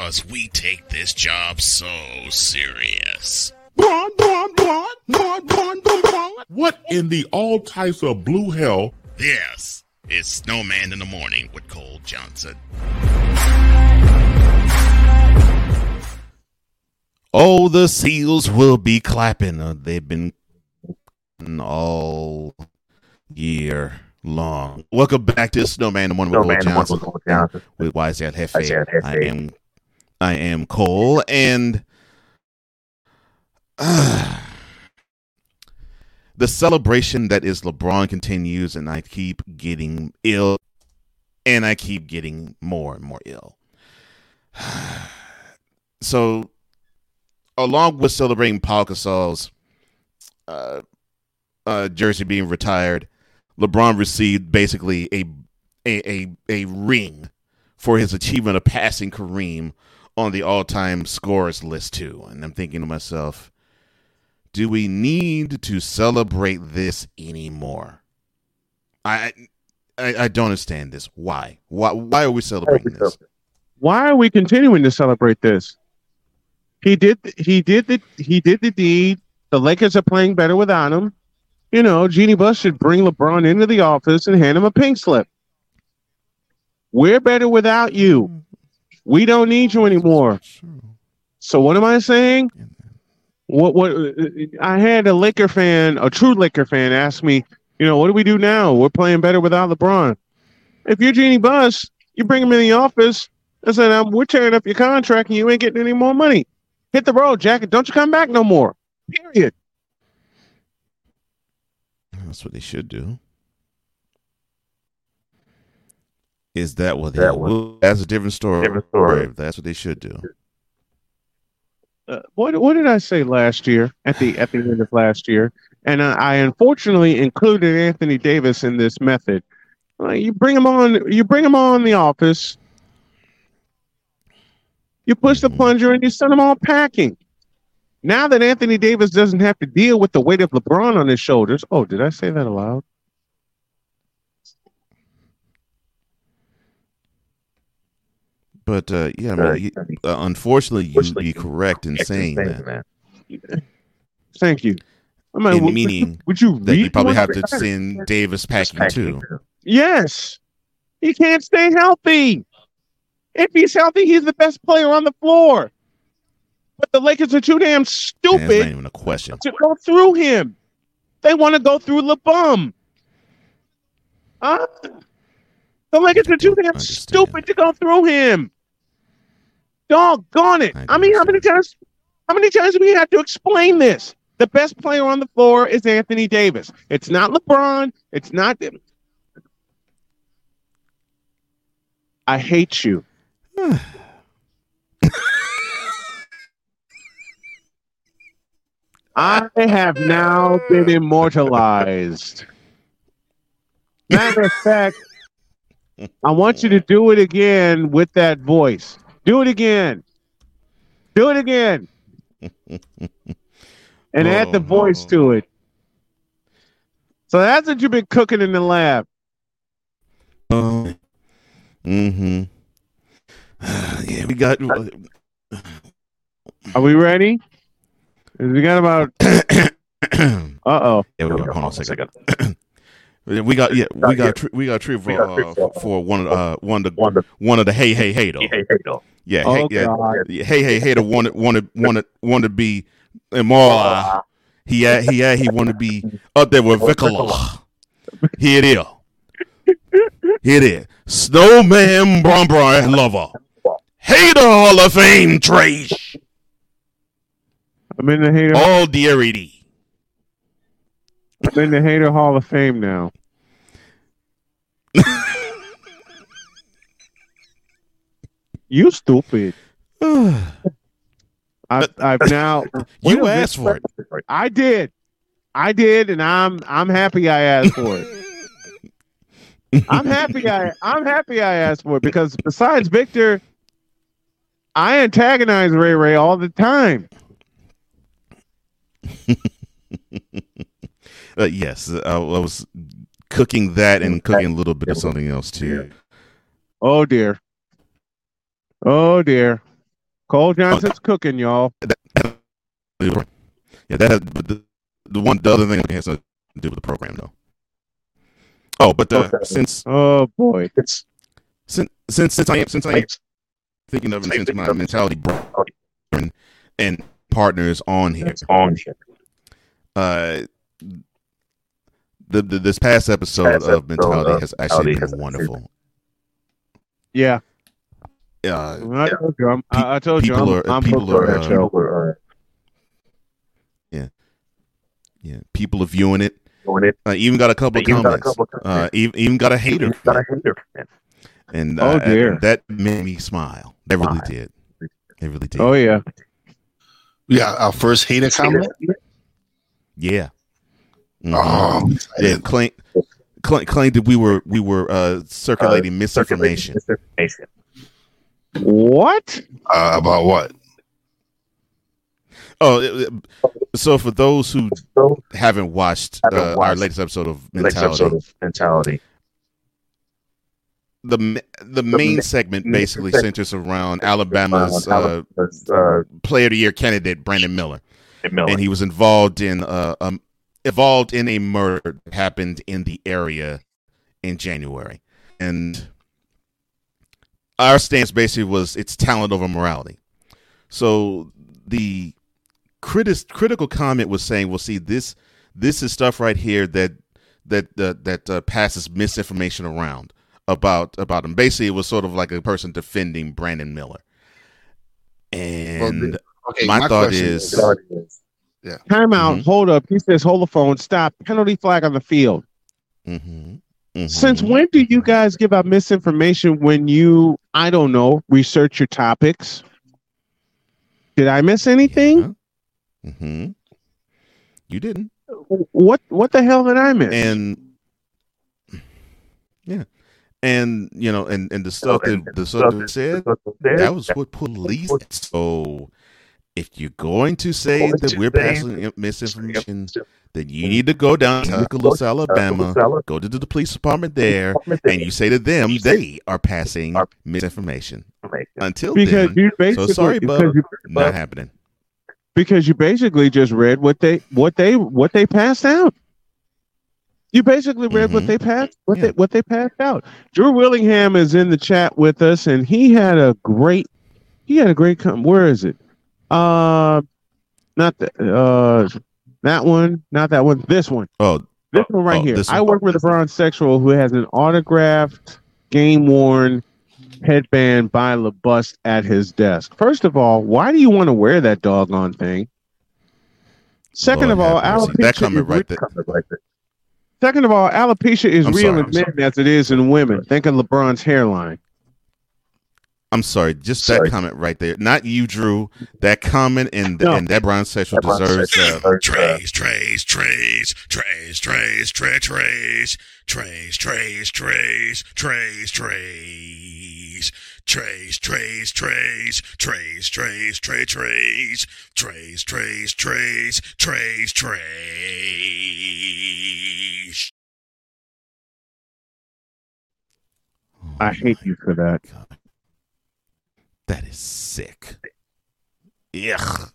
because we take this job so serious. What in the all types of blue hell? Yes, it's Snowman in the Morning with Cole Johnson. Oh, the seals will be clapping. Uh, they've been all year long. Welcome back to Snowman in the Morning with Cole Johnson, Johnson. with YZ YZ Hefe. I am, I am Cole, and uh, the celebration that is LeBron continues, and I keep getting ill, and I keep getting more and more ill. so, along with celebrating Paul Gasol's uh, uh, jersey being retired, LeBron received basically a a a, a ring for his achievement of passing Kareem on the all-time scores list too. And I'm thinking to myself, do we need to celebrate this anymore? I I, I don't understand this. Why? Why why are we celebrating this? Why are we continuing to celebrate this? He did he did the he did the deed. The Lakers are playing better without him. You know, Jeanie Buss should bring LeBron into the office and hand him a pink slip. We're better without you. Mm. We don't need you anymore. So what am I saying? What what I had a Laker fan, a true Laker fan ask me, you know, what do we do now? We're playing better without LeBron. If you're Jeanie Buss, you bring him in the office and say, we're tearing up your contract and you ain't getting any more money. Hit the road, Jack. Don't you come back no more. Period. That's what they should do. Is that what That what- well, That's a different story. Different story. That's what they should do. Uh, what what did I say last year at the at the end of last year? And I, I unfortunately included Anthony Davis in this method. Uh, you bring him on. You bring him on the office. You push the plunger and you send them all packing. Now that Anthony Davis doesn't have to deal with the weight of LeBron on his shoulders. Oh, did I say that aloud? But uh, yeah, I mean, you- uh, unfortunately, you be correct in saying that. Thank you. I mean, In would- meaning would you that you probably have to send Davis packing too. Yes. He can't stay healthy. If he's healthy, he's the best player on the floor. But the Lakers are too damn And That's not stupid even a question. to go through him. They want to go through LeBum. Huh? The Lakers are too damn stupid to go through him. Doggone it. I, mean, how many times how many times do we have to explain this? The best player on the floor is Anthony Davis. It's not LeBron. It's not I hate you. I have now been immortalized. Matter of fact, I want you to do it again with that voice. Do it again. Do it again. And add the voice to it. So that's what you've been cooking in the lab. Mm-hmm. yeah, we got. Are we ready? We got about. uh oh. Yeah, we got, hold on a second. we got yeah, we got tri- we got trivia for, uh, for, for one of uh one of the one of the hey hey hey though. Yeah, Oh, hey, yeah, God. hey hey hey the wanted wanted wanted wanted to be immoral. He had he had he wanted to be up there with Vicola. Here it is. Here it is. Snowman Bron Bron lover. Hater Hall of Fame trash. I'm in the hater. All dearity. I'm in the hater Hall of Fame now. you stupid. I've, I've now. You asked for it. I did. I did, and I'm I'm happy I asked for it. I'm happy I I'm happy I asked for it because besides Victor, I antagonize Ray Ray all the time. Uh, yes, I, I was cooking that and cooking a little bit of something else too. Oh dear. Oh dear. Cole Johnson's cooking, y'all. Yeah, that has but the, the one the other thing has to do with the program though. Oh, but uh, since Oh boy. It's since since since I am since I am thinking of it since my mentality bro- and, and partners on here, on here. uh, the, the this past episode Past of episode mentality of has actually Mentality been has actually wonderful. Yeah. Uh, I told you. I'm, I, I told you. people I'm, are- I'm people are, that uh, show. We're, uh, yeah, people are viewing it. doing it. Uh, even got a couple of Even got comments. couple of Uh, even, even got a hater, Even got a hater from it. and Oh, uh, dear. and that made me smile. That really Smile. did. It really did. Oh yeah. We got our first hater comment. Yeah. Mhm. Oh, yeah. Claim, claim, claimed that we were we were uh, circulating misinformation. Misinformation. What? uh, about what? Oh, it- it- so for those who haven't watched, Haven't uh, our latest episode of next Mentality, episode of mentality. the the main ma- segment main basically segment centers around Alabama's uh, Alabama's, uh, Player of the Year candidate Brandon Miller, Miller. and he was involved in uh, um involved in a murder that happened in the area in January, and our stance basically was it's talent over morality. So the critis- critical comment was saying, "Well, see this this is stuff right here that that uh, that uh, passes misinformation around about about him." Basically, it was sort of like a person defending Brandon Miller, and Okay, My thought question is- Time out. Mhm. Hold up. He says, hold the phone. Stop. Penalty flag on the field. Mhm. Mhm. Since when do you guys give out misinformation when you, I don't know, research your topics? Did I miss anything? Yeah. Mhm. You didn't. What What the hell did I miss? and yeah and you know and and the stuff that the stuff that said that was what police so if you're going to say Going that to we're passing misinformation then you need to go down to Tuscaloosa, Alabama, go to the police department there, and you say to them they are passing misinformation. Until because then, you basically sorry, because bub. not happening. because you basically just read what they what they what they passed out. You basically read what Mhm. they passed what Yeah. they what they passed out. Drew Willingham is in the chat with us, and he had a great he had a great com- where is it? Uh, not the uh that one, not that one. This one, Oh, this one right oh, here. this I work with a bronzexual who has an autographed, game worn headband by LaBust at his desk. First of all, why do you want to wear that doggone thing? Second Lord of all, mercy. that alopecia comment is right re- there. second of all, alopecia is I'm real sorry, in men as it is in women. Think of LeBron's hairline. I'm sorry, just Sorry. that comment right there. Not you, Drew. That comment and No. and that Brian Sexual That deserves. Sexual Uh, Trace, trace, trace, trace, trace, trace, trace, trace, trace, trace, trace, trace. Trace, trace, trace, trace, trace, trace, trace, trace, trace, trace, trace, trace. I hate you for that. God. That is sick. Yuck.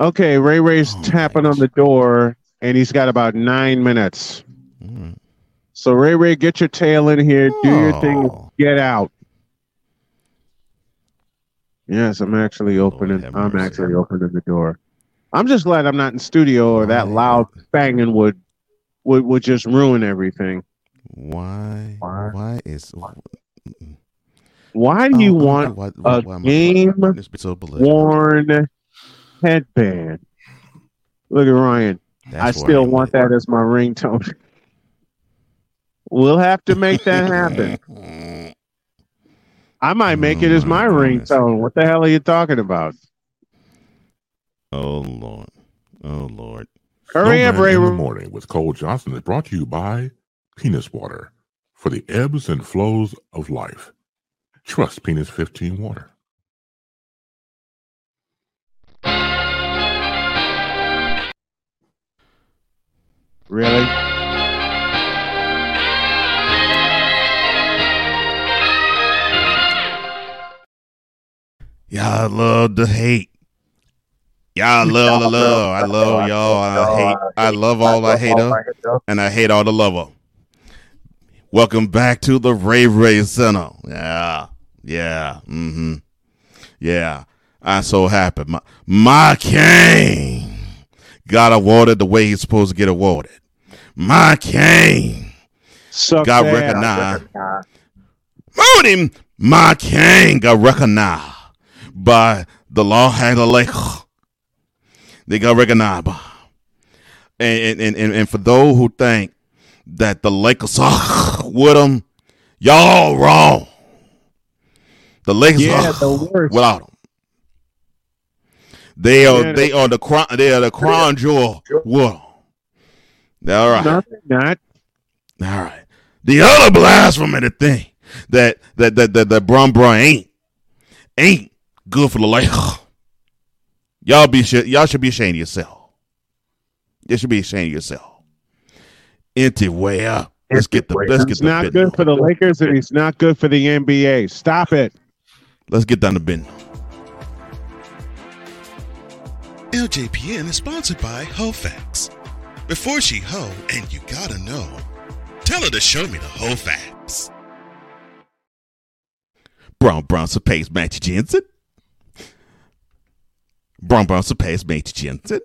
Okay, Ray Ray's Oh, tapping on the door, and he's got about nine minutes. Right. So Ray Ray, get your tail in here, do your oh. thing, Oh. get out. Yes, I'm actually opening. I'm actually opening the door. I'm just glad I'm not in studio, or that Why? loud banging would would would just ruin everything. Why? Why? Why is? Why do you Oh, want why- why- a why am I- game this be so belligerent? worn headband? Look at Ryan. That's I still am want that as my ringtone. we'll have to make that happen. I might make it as oh, my Oh, my goodness. ringtone. What the hell are you talking about? oh Lord. Oh Lord. Hurry up, Ray. in the morning with Cole Johnson is brought to you by Penis Water for the ebbs and flows of life. Trust Penis 15 Water. Really? Y'all love the hate. Y'all love the love. I love y'all. I hate. I love all I hate her, and I hate all the lover. Welcome back to the Ray Ray Center. Yeah, yeah, mm-hmm, yeah. I'm so happy. My, my king got awarded the way he's supposed to get awarded. My king Suck got that. recognized. Moody, my king got recognized by the law handler Lakers. They got recognized by. And, and, and, and for those who think that the Lakers are with them, y'all wrong. The Lakers Yeah, are the worst. without them. They are Yeah, they are the crown they are the crown jewel 'em. All right. No, not. All right. The other blasphemy thing that that that that, that Brum Brum ain't ain't good for the Lakers. Y'all be sh- y'all should be ashamed of yourself. You should be ashamed of yourself. Anyway, let's get the let's get He's the not good for the Lakers, and he's not good for the NBA. Stop it. Let's get down to business. LJPN is sponsored by Hofax. Before she hoe, and you gotta know, tell her to show me the Hofax. Brown Brown Pace Matty Jensen. Brown Brown Pace Matty Jensen.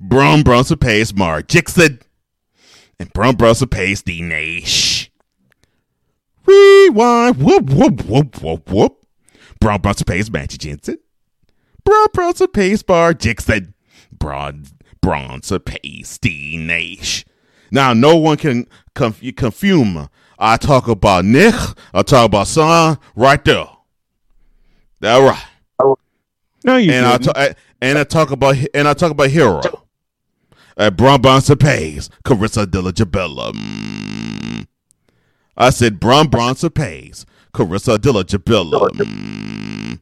Brown Brown Pace Mark Jackson. And Brown Brown Pace D Nash. Rewind. Whoop, whoop, whoop, whoop, whoop. Brown Brown Pace Matty Jensen. Brown Brown Pace Bar Jackson. Brown Brown Pace D Nash. Now, no one can conf- confuse I talk about Nick, I talk about son right there. That right. No, you And I talk and I talk about and I talk about Hero. At Bron Bronson pays Carissa Diligibella. Mm. I said Bron Bronson pays Carissa Diligibella. Mm.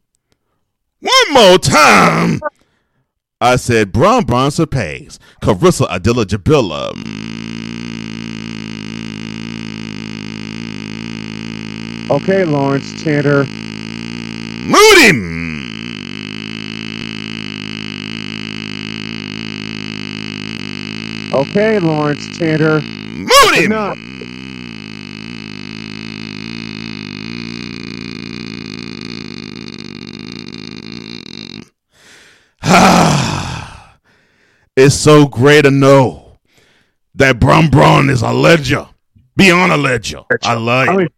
One more time. I said Bron Bronson pays Carissa Adila Jabilla. okay, Lawrence Tanner. Moody. Okay, Lawrence Tanner. Moody. Enough. it's so great to know that Brum Brum is a ledger. Beyond a ledger. I love it.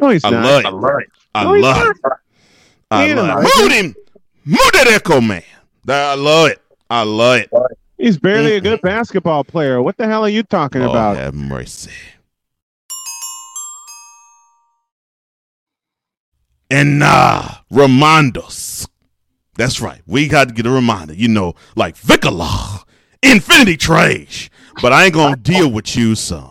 No, he's I not. love I it. love it. I No, love it. I He ain't a love it. legend. Moody. Moody Echo Man. I love it. I love it. He's barely a good mm-hmm. basketball player. What the hell are you talking Oh, about? have mercy. And uh, now, nah, Ramondos. That's right. We got to get a reminder. You know, like Vicola, Infinity Trash. But I ain't gonna deal with you, son.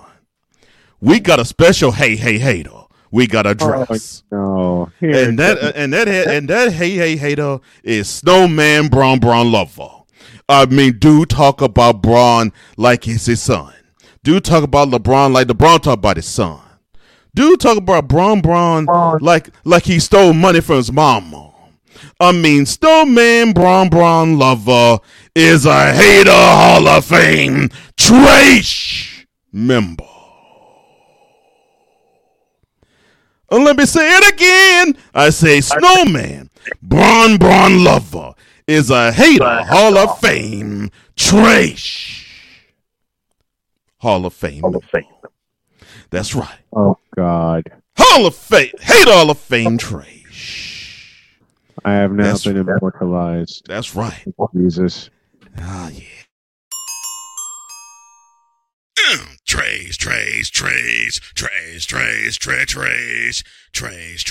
We got a special hey hey hater. We got to oh, address. No. Here, and that and that and that hey hey hater is Snowman Braun Braun lover. I mean, dude talk about Braun like he's his son. Dude talk about LeBron like LeBron talk about his son. Dude talk about Braun Braun like like he stole money from his mama. I mean, Snowman Bron Bron lover is a hater Hall of Fame trash member. And let me say it again. I say Snowman, Bron Bron Lover, is a hater Hall of Fame trash. Hall of Fame. Hall of Fame. That's right. oh, God. Hall of Fame. Hater Hall of Fame trash. I have now That's- been immortalized. That's right. Jesus. Ah, yeah. Trace, trace, trace, trace, trace, trace, trace, trace,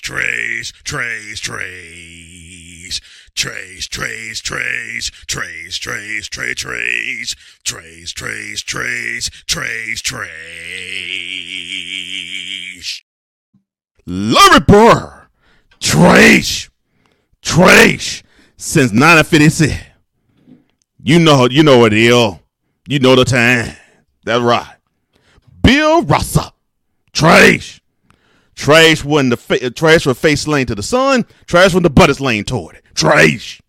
trace, trace, trace, trace. Trace, trace, trace, trace, trace, trace, trace, trace, trace, trace, trace, trace. Larry Burr. Trash. Trash. Since 1956. You know, you know what it is. You know the time. That's right. Bill Russell. Trash. Trash when the fa- trash when face lane to the sun. Trash when the butt is laying toward it. Trash.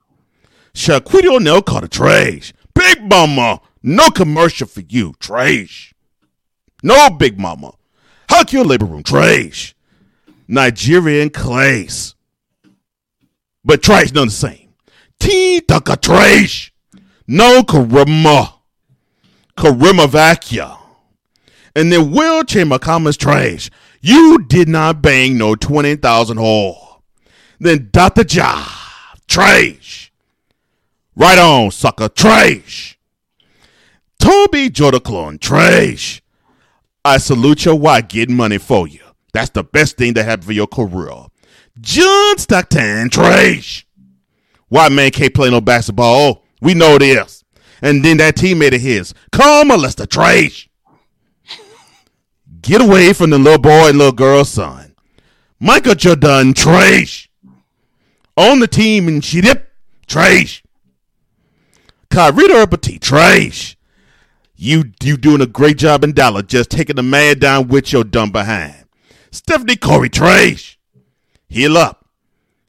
Shaquille O'Neal called it trash. Big Mama, no commercial for you. Trash. No Big Mama. Hug your labor room. Trash. Nigerian clays. But trash none the same. T Tucker trash. No Karima. Karima Vacuum. And then wheelchair McComas trash. You did not bang no 20,000 whore. Then Dr. Job. Trash. Right on, sucker. Trash. Toby Jodaclone. Trash. I salute your wife getting money for you. That's the best thing that happened for your career. John Stockton. Trash. White man can't play no basketball. Oh, we know this. And then that teammate of his, come molester trash. Get away from the little boy and little girl son. Michael Jordan trash. On the team and she dip trash. Kyrie Irving trash. You you doing a great job in Dallas, just taking the man down with your dumb behind. Stephanie Corey trash. Heal up.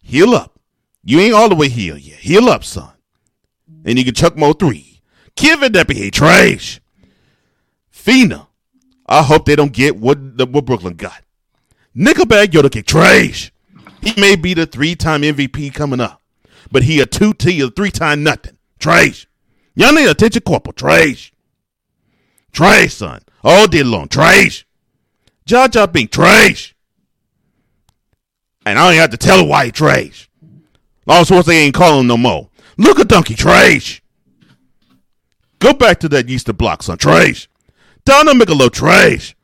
Heal up. You ain't all the way healed yet. Heal up, son. And you can chuck more three. Kevin Deputy trash. Fina. I hope they don't get what the, what Brooklyn got. Nickelback Yoda kick trash. He may be the three time MVP coming up, but he a two T a three time nothing. Trash. Y'all need attention corporal. Trash. Trash, son. All day long. Trash. Jaja being trash. And I don't have to tell her why he trash. As they ain't calling no more. Look at Donkey trash. Go back to that Easter block, son. Trash. Down to Michelob trash.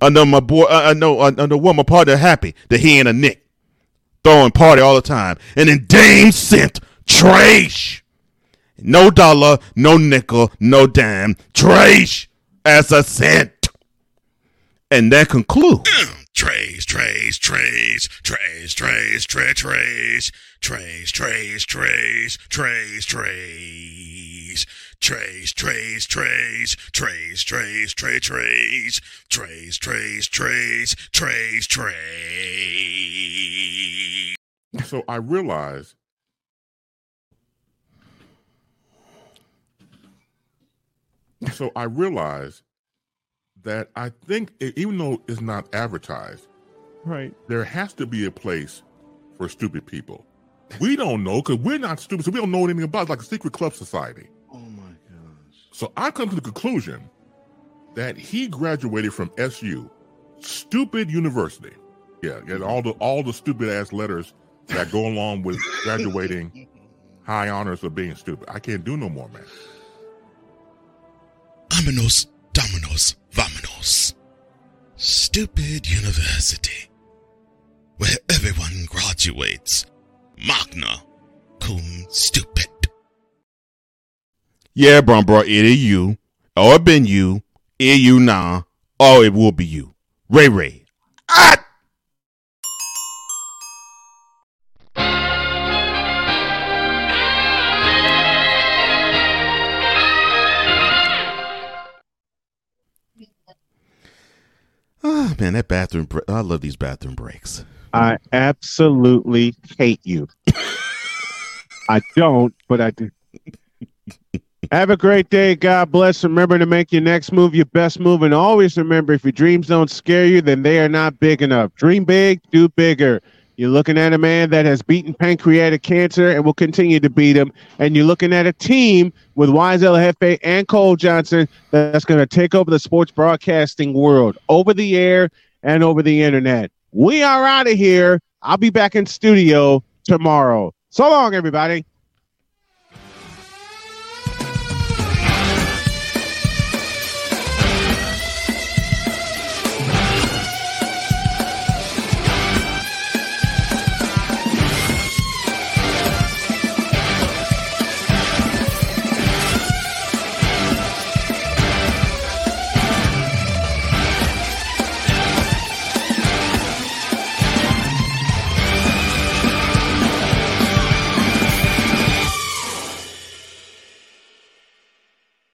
I know my boy. I know. I know what my partner happy that he ain't a Nick. Throwing party all the time, and then Dame sent trash. No dollar, no nickel, no dime. Trash as a cent. And that concludes. Trace, trace, trace, trace, trace, trace, trace, trace, trace, trace, trace, trace. Trace, trace, trace, trace, trace, trace, trace, trace, trace, trace, trace, trace. So I realized so I realized that I think even though it's not advertised, Right. there has to be a place for stupid people. We don't know because we're not stupid, so we don't know anything about it. It's like a secret club society. Oh my gosh. So I come to the conclusion that he graduated from SU, stupid university. Yeah, and all the all the stupid ass letters that go along with graduating high honors of being stupid. I can't do no more, man. Aminos, dominos, vamonos. Stupid university. Where everyone graduates. Magna cum stupid. Yeah, bro, bro, it is you. Or it been you. It you now. Or it will be you. Ray Ray. Ah! Ah, man, that bathroom. Bre- I love these bathroom breaks. I absolutely hate you. I don't, but I do. Have a great day. God bless. Remember to make your next move your best move. And always remember if your dreams don't scare you, then they are not big enough. Dream big, do bigger. You're looking at a man that has beaten pancreatic cancer and will continue to beat him. And you're looking at a team with Wise El and Cole Johnson that's going to take over the sports broadcasting world over the air and over the internet. We are out of here. I'll be back in studio tomorrow. So long, everybody.